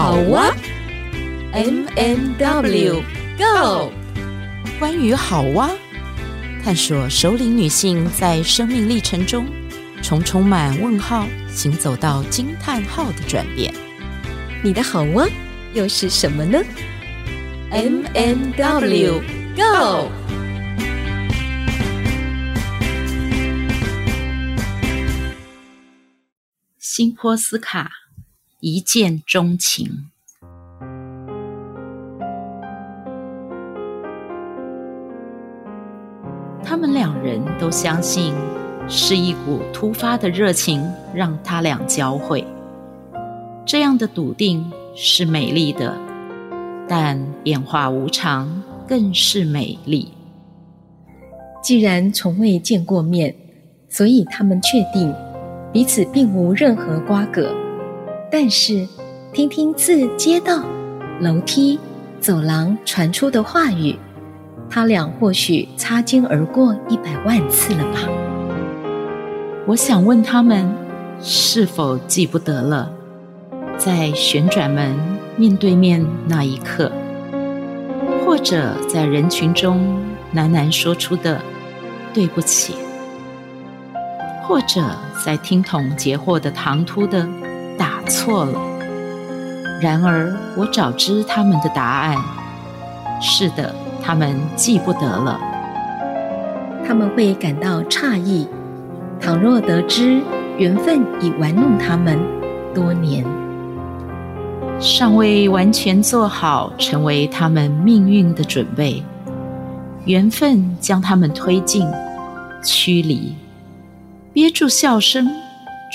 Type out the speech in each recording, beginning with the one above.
好哇，M&W Go！关于好哇，探索首领女性在生命历程中从充满问号行走到惊叹号的转变。你的好哇又是什么呢？M&W Go！新波斯卡一见钟情。他们两人都相信，是一股突发的热情让他俩交汇。这样的笃定是美丽的，但变化无常更是美丽。既然从未见过面，所以他们确定彼此并无任何瓜葛。但是，听听自街道、楼梯、走廊传出的话语，他俩或许擦肩而过一百万次了吧？我想问他们，是否记不得了，在旋转门面对面那一刻，或者在人群中喃喃说出的“对不起”，或者在听筒截获的唐突的。打错了。然而，我早知他们的答案。是的，他们记不得了。他们会感到诧异。倘若得知缘分已玩弄他们多年，尚未完全做好成为他们命运的准备，缘分将他们推进、驱离，憋住笑声，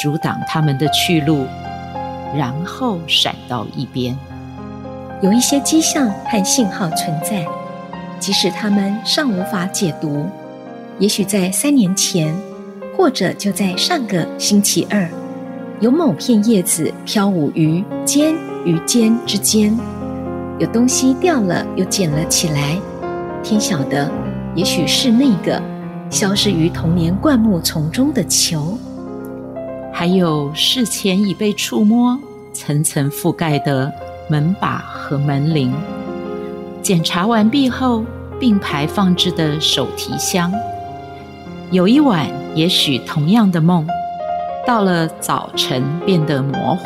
阻挡他们的去路。然后闪到一边。有一些迹象和信号存在，即使他们尚无法解读。也许在三年前，或者就在上个星期二，有某片叶子飘舞于肩与肩之间，有东西掉了又捡了起来。天晓得，也许是那个消失于童年灌木丛中的球。还有事前已被触摸、层层覆盖的门把和门铃，检查完毕后并排放置的手提箱。有一晚，也许同样的梦，到了早晨变得模糊。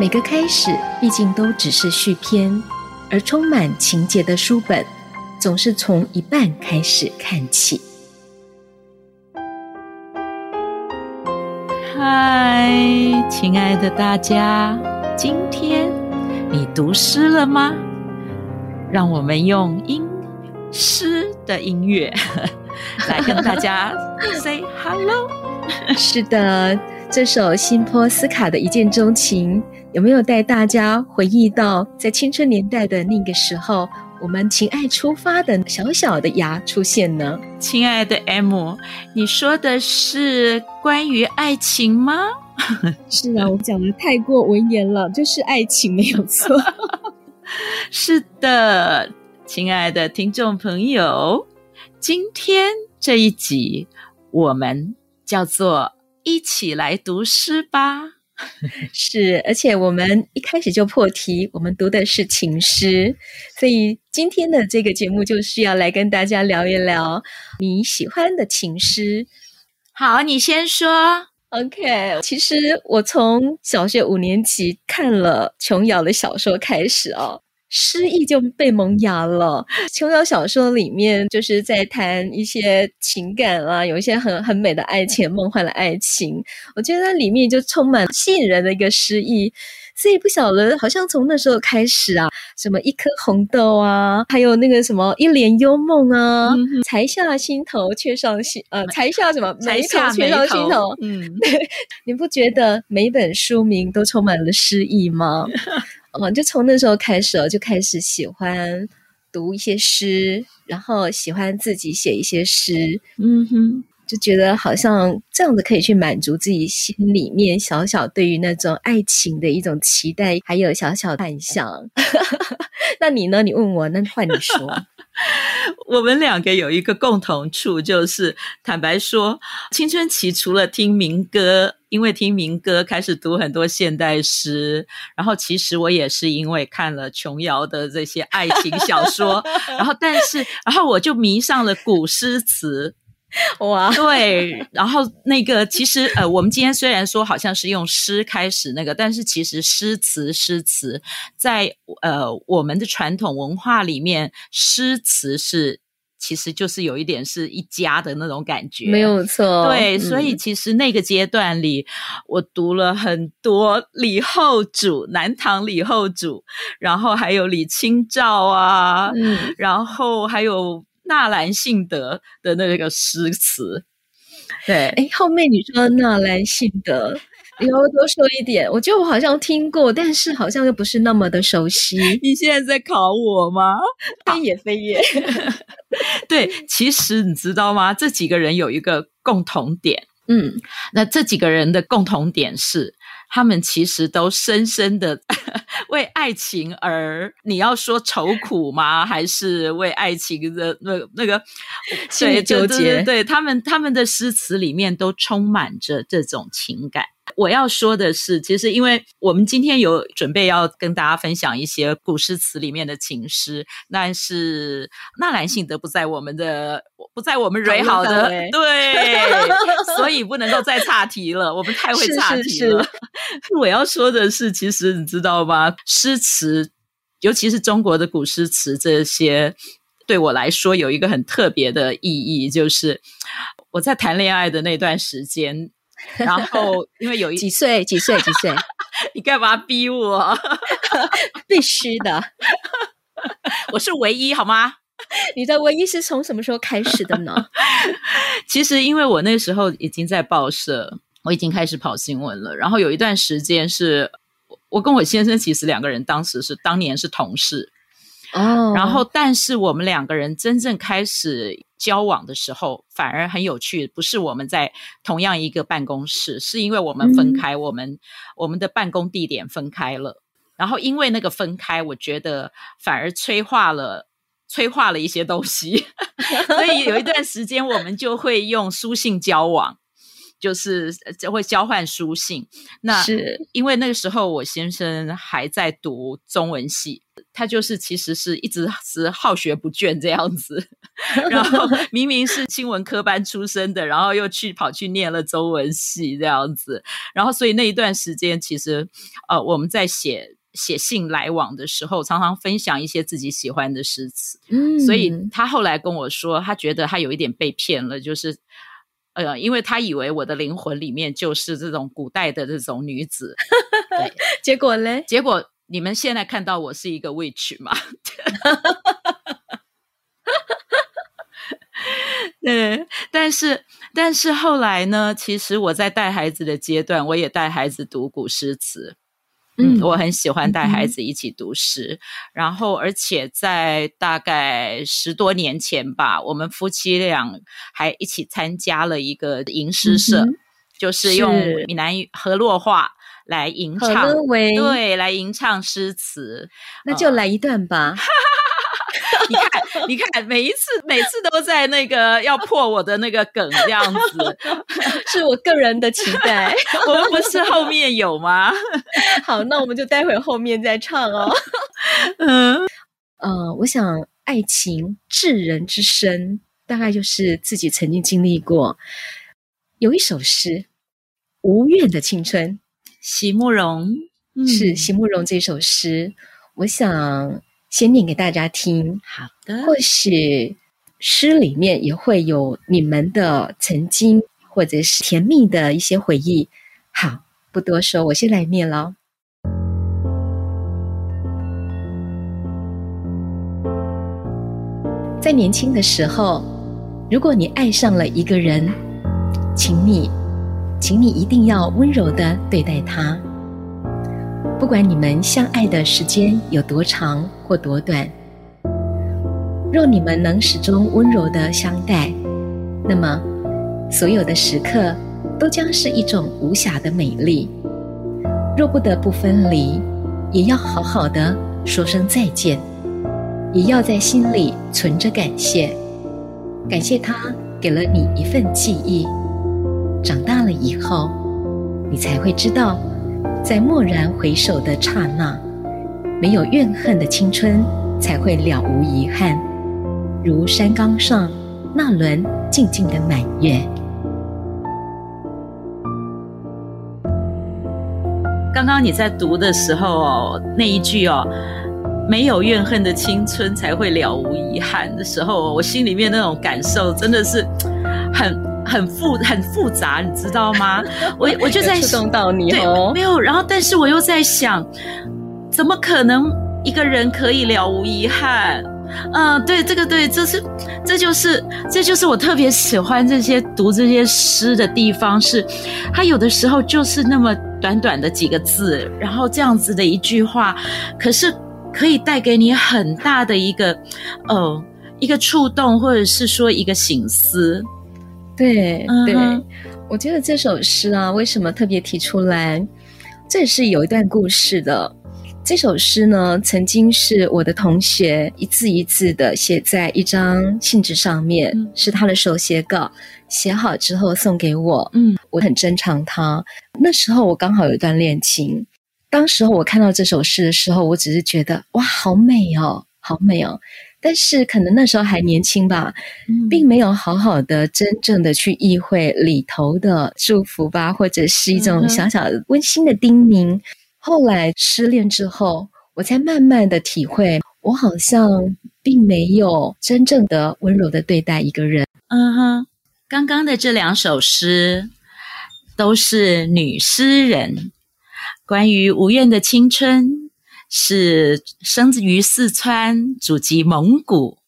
每个开始，毕竟都只是续篇，而充满情节的书本，总是从一半开始看起。嗨，亲爱的大家，今天你读诗了吗？让我们用音诗的音乐 来跟大家 say hello。是的，这首辛波斯卡的一见钟情，有没有带大家回忆到在青春年代的那个时候？我们情爱出发的小小的芽出现呢？亲爱的 M，你说的是关于爱情吗？是啊，我讲的太过文言了，就是爱情没有错。是的，亲爱的听众朋友，今天这一集我们叫做一起来读诗吧。是，而且我们一开始就破题，我们读的是情诗，所以今天的这个节目就是要来跟大家聊一聊你喜欢的情诗。好，你先说。OK，其实我从小学五年级看了琼瑶的小说开始哦。诗意就被萌芽了。琼瑶小说里面就是在谈一些情感啊，有一些很很美的爱情、梦幻的爱情。我觉得它里面就充满吸引人的一个诗意，所以不晓得好像从那时候开始啊，什么一颗红豆啊，还有那个什么一帘幽梦啊，嗯、才下心头却上心呃，才下什么眉头却上心头。嗯，你不觉得每本书名都充满了诗意吗？哦，就从那时候开始哦，就开始喜欢读一些诗，然后喜欢自己写一些诗。嗯哼，就觉得好像这样子可以去满足自己心里面小小对于那种爱情的一种期待，还有小小幻想。那你呢？你问我，那换你说。我们两个有一个共同处，就是坦白说，青春期除了听民歌，因为听民歌开始读很多现代诗，然后其实我也是因为看了琼瑶的这些爱情小说，然后但是，然后我就迷上了古诗词。哇，对，然后那个其实呃，我们今天虽然说好像是用诗开始那个，但是其实诗词诗词在呃我们的传统文化里面，诗词是其实就是有一点是一家的那种感觉，没有错。对，所以其实那个阶段里，嗯、我读了很多李后主、南唐李后主，然后还有李清照啊，嗯，然后还有。纳兰性德的那个诗词，对，哎，后面你说纳兰性德，你要多说一点。我觉得我好像听过，但是好像又不是那么的熟悉。你现在在考我吗？非也非也。对，其实你知道吗？这几个人有一个共同点，嗯，那这几个人的共同点是。他们其实都深深的 为爱情而，你要说愁苦吗？还是为爱情的那那个心里纠结？对，对，对，对，他们他们的诗词里面都充满着这种情感。我要说的是，其实因为我们今天有准备要跟大家分享一些古诗词里面的情诗，但是纳兰性德不在我们的不在我们蕊好的对，所以不能够再岔题了，我们太会岔题了。是是是我要说的是，其实你知道吗？诗词，尤其是中国的古诗词，这些对我来说有一个很特别的意义，就是我在谈恋爱的那段时间。然后，因为有一几岁几岁几岁，你干嘛逼我？必须的，我是唯一好吗？你的唯一是从什么时候开始的呢？其实，因为我那时候已经在报社，我已经开始跑新闻了。然后有一段时间是，我跟我先生其实两个人当时是当年是同事。哦，然后但是我们两个人真正开始交往的时候，反而很有趣，不是我们在同样一个办公室，是因为我们分开，嗯、我们我们的办公地点分开了。然后因为那个分开，我觉得反而催化了催化了一些东西，所以有一段时间我们就会用书信交往。就是就会交换书信，那是。因为那个时候我先生还在读中文系，他就是其实是一直是好学不倦这样子，然后明明是新闻科班出身的，然后又去跑去念了中文系这样子，然后所以那一段时间其实呃我们在写写信来往的时候，常常分享一些自己喜欢的诗词，嗯，所以他后来跟我说，他觉得他有一点被骗了，就是。呃，因为他以为我的灵魂里面就是这种古代的这种女子，对，结果嘞？结果你们现在看到我是一个 witch 嘛？对，但是但是后来呢？其实我在带孩子的阶段，我也带孩子读古诗词。嗯，我很喜欢带孩子一起读诗，嗯、然后而且在大概十多年前吧，我们夫妻俩还一起参加了一个吟诗社，嗯、就是。用闽南语河洛话来吟唱，对，来吟唱诗词，那就来一段吧。嗯 你看，你看，每一次，每次都在那个要破我的那个梗这样子，是我个人的期待。我们不是后面有吗？好，那我们就待会后面再唱哦。嗯，呃，我想爱情至人之深，大概就是自己曾经经历过。有一首诗《无怨的青春》，席慕蓉，是席慕蓉这首诗，我想。先念给大家听，好的。或许诗里面也会有你们的曾经或者是甜蜜的一些回忆。好，不多说，我先来念喽。在年轻的时候，如果你爱上了一个人，请你，请你一定要温柔的对待他。不管你们相爱的时间有多长或多短，若你们能始终温柔的相待，那么所有的时刻都将是一种无瑕的美丽。若不得不分离，也要好好的说声再见，也要在心里存着感谢，感谢他给了你一份记忆。长大了以后，你才会知道，在蓦然回首的刹那，没有怨恨的青春才会了无遗憾，如山岗上那轮静静的满月。刚刚你在读的时候哦，那一句哦，没有怨恨的青春才会了无遗憾的时候，我心里面那种感受真的是很很复很复杂，你知道吗？我我就在 触动到你哦，没有，然后但是我又在想，怎么可能一个人可以了无遗憾？嗯，对，这个对，这是这就是这就是我特别喜欢这些读这些诗的地方，是它有的时候就是那么。短短的几个字，然后这样子的一句话，可是可以带给你很大的一个，呃，一个触动，或者是说一个醒思。对，对，我觉得这首诗啊，为什么特别提出来？这也是有一段故事的。这首诗呢，曾经是我的同学一字一字的写在一张信纸上面，嗯、是他的手写稿，写好之后送给我。嗯，我很珍藏它。那时候我刚好有一段恋情，当时候我看到这首诗的时候，我只是觉得哇，好美哦，好美哦。但是可能那时候还年轻吧，嗯、并没有好好的、真正的去意会里头的祝福吧，或者是一种小小的温馨的叮咛。嗯后来失恋之后，我才慢慢的体会，我好像并没有真正的温柔的对待一个人。嗯哼，刚刚的这两首诗都是女诗人，关于无怨的青春，是生于四川，祖籍蒙古，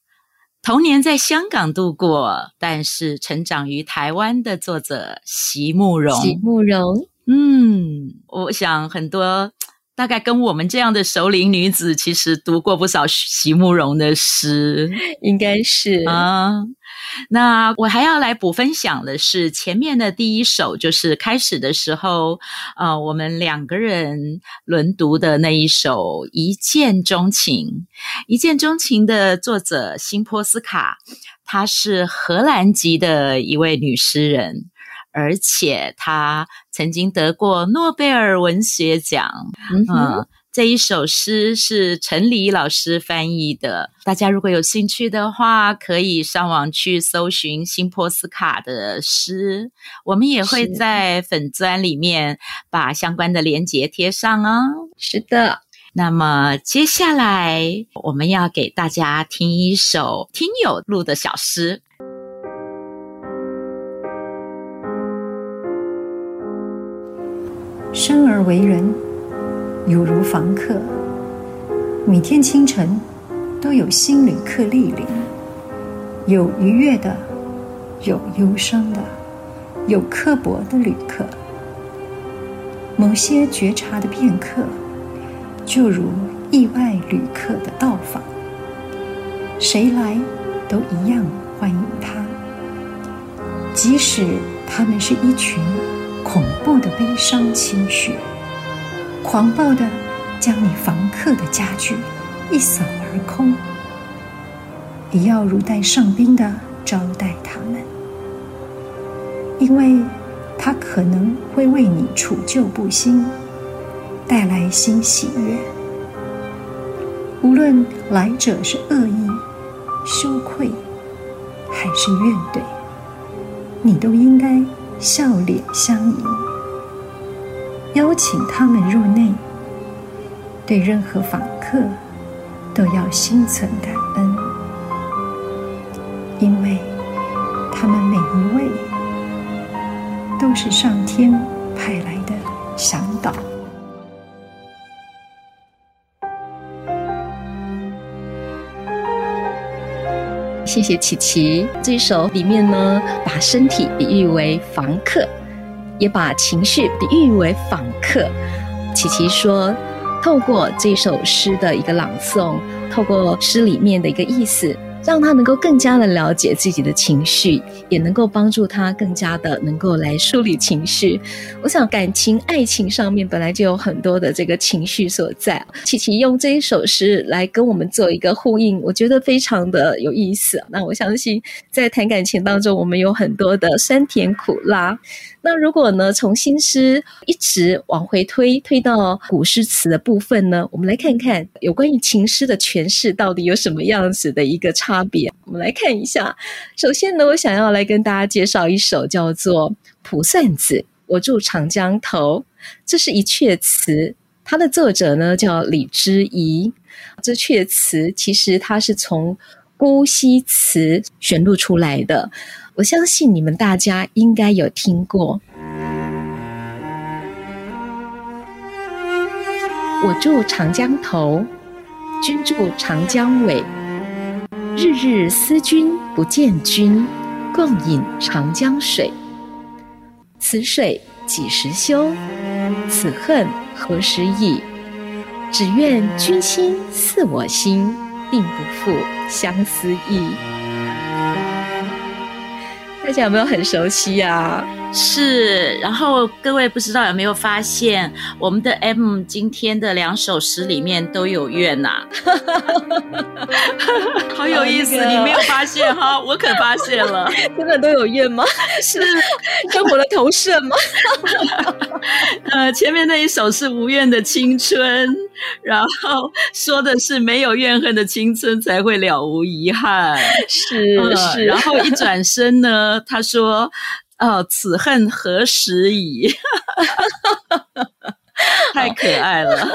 童年在香港度过，但是成长于台湾的作者席慕容。席慕蓉。嗯，我想很多大概跟我们这样的熟龄女子，其实读过不少席慕容的诗，应该是啊。那我还要来补分享的是前面的第一首，就是开始的时候，呃，我们两个人轮读的那一首《一见钟情》。《一见钟情》的作者辛波斯卡，她是荷兰籍的一位女诗人。而且他曾经得过诺贝尔文学奖。嗯，嗯，这一首诗是陈黎老师翻译的。大家如果有兴趣的话，可以上网去搜寻辛波斯卡的诗。我们也会在粉砖里面把相关的链接贴上哦。是的。那么接下来我们要给大家听一首听友录的小诗。生而为人，犹如房客，每天清晨都有新旅客莅临，有愉悦的，有忧伤的，有刻薄的旅客。某些觉察的片刻，就如意外旅客的到访，谁来都一样欢迎他，即使他们是一群。恐怖的悲伤情绪，狂暴的将你房客的家具一扫而空，也要如待上宾的招待他们，因为他可能会为你除旧布新，带来新喜悦。无论来者是恶意、羞愧，还是怨怼，你都应该。笑脸相迎，邀请他们入内。对任何访客，都要心存感恩，因为他们每一位都是上天谢谢琪琪，这一首里面呢，把身体比喻为房客，也把情绪比喻为访客。琪琪说，透过这首诗的一个朗诵，透过诗里面的一个意思，让他能够更加的了解自己的情绪，也能够帮助他更加的能够来梳理情绪。我想感情、爱情上面本来就有很多的这个情绪所在。琪琪用这一首诗来跟我们做一个呼应，我觉得非常的有意思。那我相信在谈感情当中，我们有很多的酸甜苦辣。那如果呢，从新诗一直往回推，推到古诗词的部分呢，我们来看看有关于情诗的诠释到底有什么样子的一个差别。我们来看一下。首先呢，我想要来跟大家介绍一首叫做《卜算子·我住长江头》，这是一阙词，它的作者呢叫李之仪。这阙词其实它是从《姑溪词》选录出来的。我相信你们大家应该有听过。我住长江头，君住长江尾。日日思君不见君，共饮长江水。此水几时休？此恨何时已？只愿君心似我心，定不负相思意。大家有没有很熟悉啊？是，然后各位不知道有没有发现，我们的 M 今天的两首诗里面都有怨呐、啊，好有意思，你没有发现哈？我可发现了，真的都有怨吗？是生活的投射吗？呃，前面那一首是无怨的青春，然后说的是没有怨恨的青春才会了无遗憾，是、呃、是，然后一转身呢，他说：“哦，此恨何时已？” 太可爱了。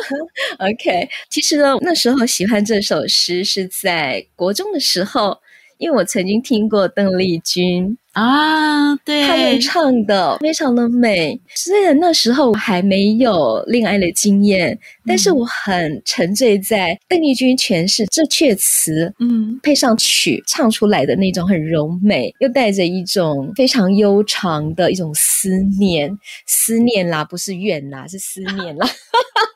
OK，其实呢，那时候喜欢这首诗是在国中的时候，因为我曾经听过邓丽君。啊，对，他们唱的非常的美。虽然那时候我还没有恋爱的经验，嗯、但是我很沉醉在邓丽君诠释这阙词，嗯，配上曲唱出来的那种很柔美，又带着一种非常悠长的一种思念，思念啦，不是怨啦，是思念啦。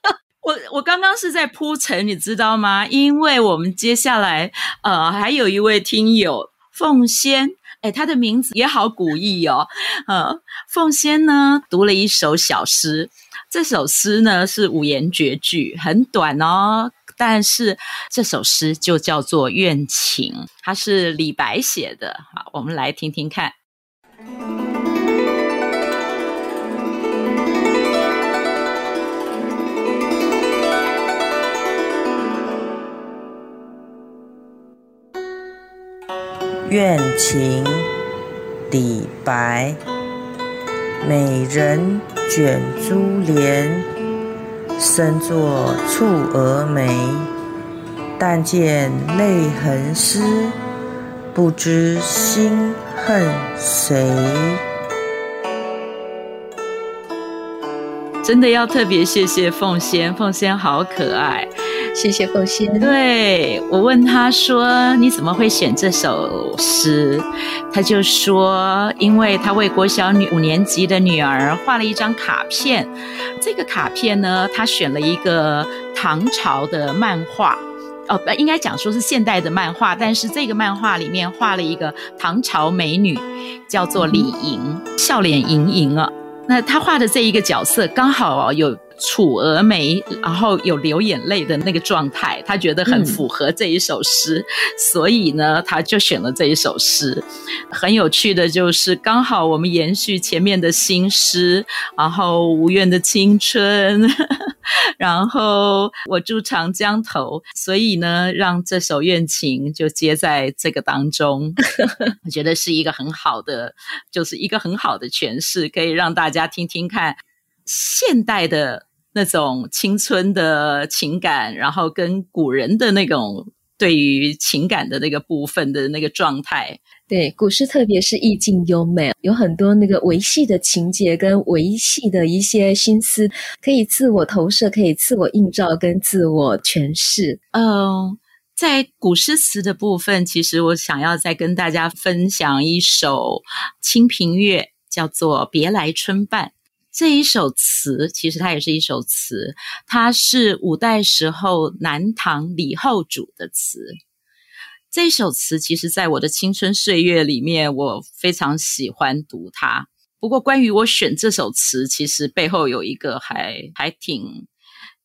我我刚刚是在铺陈，你知道吗？因为我们接下来呃还有一位听友凤仙。哎，他的名字也好古意哦。嗯，凤仙呢读了一首小诗，这首诗呢是五言绝句，很短哦。但是这首诗就叫做《怨情》，它是李白写的。好，我们来听听看。怨情，李白。美人卷珠帘，身作蹙蛾眉。但见泪痕湿，不知心恨谁。真的要特别谢谢凤仙，凤仙好可爱。谢谢凤仙。对，我问他说：“你怎么会选这首诗？”他就说：“因为他为国小女五年级的女儿画了一张卡片，这个卡片呢，他选了一个唐朝的漫画，哦，不应该讲说是现代的漫画，但是这个漫画里面画了一个唐朝美女，叫做李莹，笑脸盈盈啊。那他画的这一个角色刚好有。”蹙蛾眉，然后有流眼泪的那个状态，他觉得很符合这一首诗，嗯、所以呢，他就选了这一首诗。很有趣的就是，刚好我们延续前面的新诗，然后无怨的青春，然后我住长江头，所以呢，让这首怨情就接在这个当中。我觉得是一个很好的，就是一个很好的诠释，可以让大家听听看现代的。那种青春的情感，然后跟古人的那种对于情感的那个部分的那个状态，对古诗特别是意境优美，有很多那个维系的情节跟维系的一些心思，可以自我投射，可以自我映照跟自我诠释。嗯，在古诗词的部分，其实我想要再跟大家分享一首《清平乐》，叫做《别来春半》。这一首词其实它也是一首词，它是五代时候南唐李后主的词。这首词，其实在我的青春岁月里面，我非常喜欢读它。不过，关于我选这首词，其实背后有一个还还挺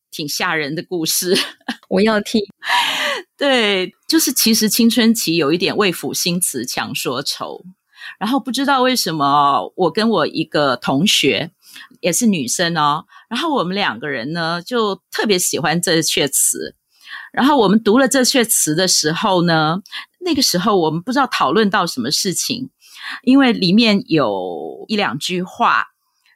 挺吓人的故事。我要听。对，就是其实青春期有一点为赋新词强说愁，然后不知道为什么，我跟我一个同学也是女生哦，然后我们两个人呢就特别喜欢这阙词。然后我们读了这阙词的时候呢，那个时候我们不知道讨论到什么事情，因为里面有一两句话，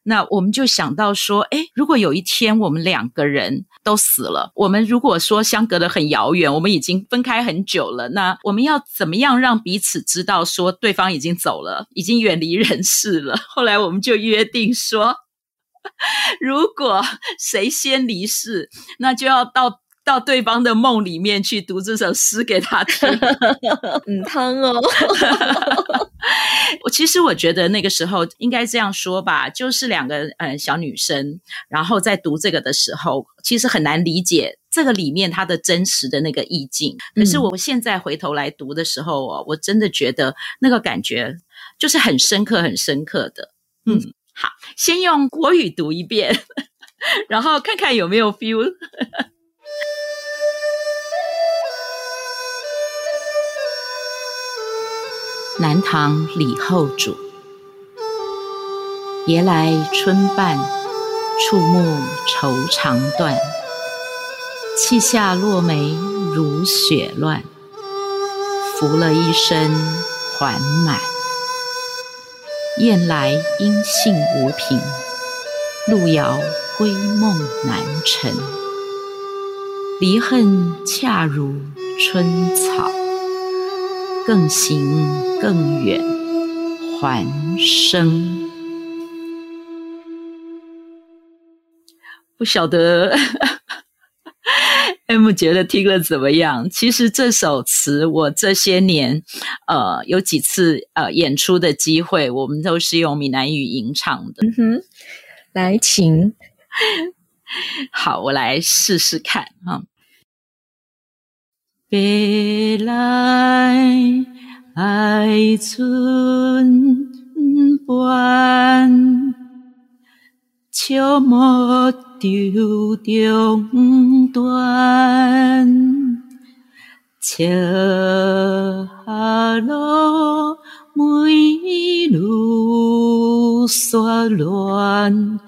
那我们就想到说，诶，如果有一天我们两个人都死了，我们如果说相隔得很遥远，我们已经分开很久了，那我们要怎么样让彼此知道说对方已经走了，已经远离人世了？后来我们就约定说，如果谁先离世，那就要到。到对方的梦里面去读这首诗给他听，嗯，汤哦。我 其实我觉得那个时候应该这样说吧，就是两个呃小女生，然后在读这个的时候，其实很难理解这个里面它的真实的那个意境。可是我现在回头来读的时候，哦，我真的觉得那个感觉就是很深刻、很深刻的。嗯，好，先用国语读一遍，然后看看有没有 feel。南唐李后主，别来春半，触目愁肠断。泣下落梅如雪乱，拂了一身还满。雁来音信无凭，路遥归梦难成。离恨恰如春草。更行更远，还生。不晓得 M 觉得听了怎么样？其实这首词，我这些年呃有几次呃演出的机会，我们都是用闽南语吟唱的。嗯哼，来，请。好，我来试试看啊。别来春半，秋末丢中断。赤裸梅露雪乱，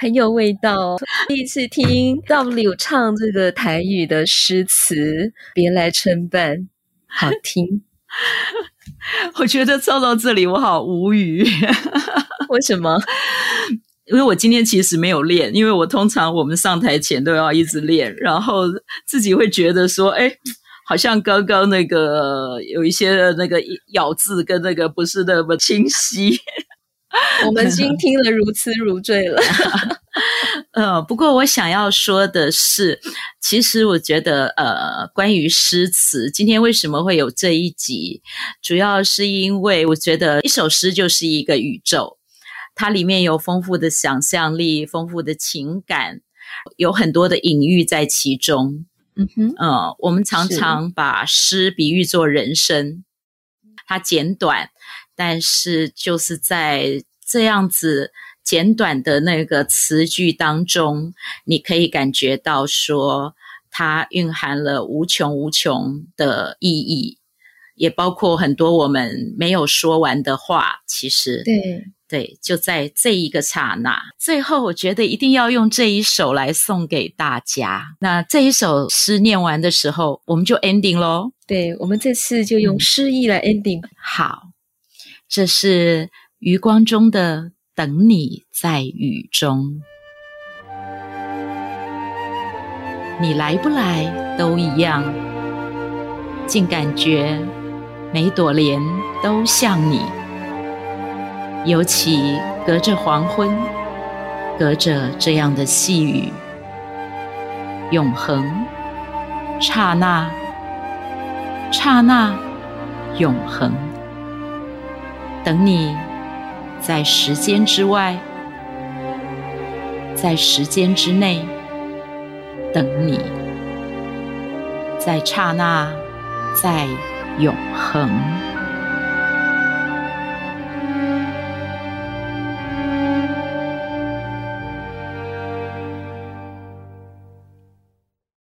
很有味道。第一次听 W 唱这个台语的诗词，《别来春半》，好听。我觉得唱到这里，我好无语。为什么？因为我今天其实没有练，因为我通常我们上台前都要一直练，然后自己会觉得说，哎，好像刚刚那个有一些那个咬字跟那个不是那么清晰。我们已经听了如痴如醉了。呃，不过我想要说的是，其实我觉得，呃，关于诗词，今天为什么会有这一集，主要是因为我觉得一首诗就是一个宇宙，它里面有丰富的想象力、丰富的情感，有很多的隐喻在其中。嗯哼，呃，我们常常把诗比喻作人生，它简短。但是就是在这样子简短的那个词句当中，你可以感觉到说它蕴含了无穷无穷的意义，也包括很多我们没有说完的话。其实，对对，就在这一个刹那。最后，我觉得一定要用这一首来送给大家。那这一首诗念完的时候，我们就 ending 喽。对，我们这次就用诗意来 ending。嗯。好，这是余光中的《等你在雨中》，你来不来都一样，竟感觉每朵莲都像你。尤其隔着黄昏，隔着这样的细雨，永恒，刹那，刹那，永恒。等你，在时间之外，在时间之内，等你，在刹那，在永恒。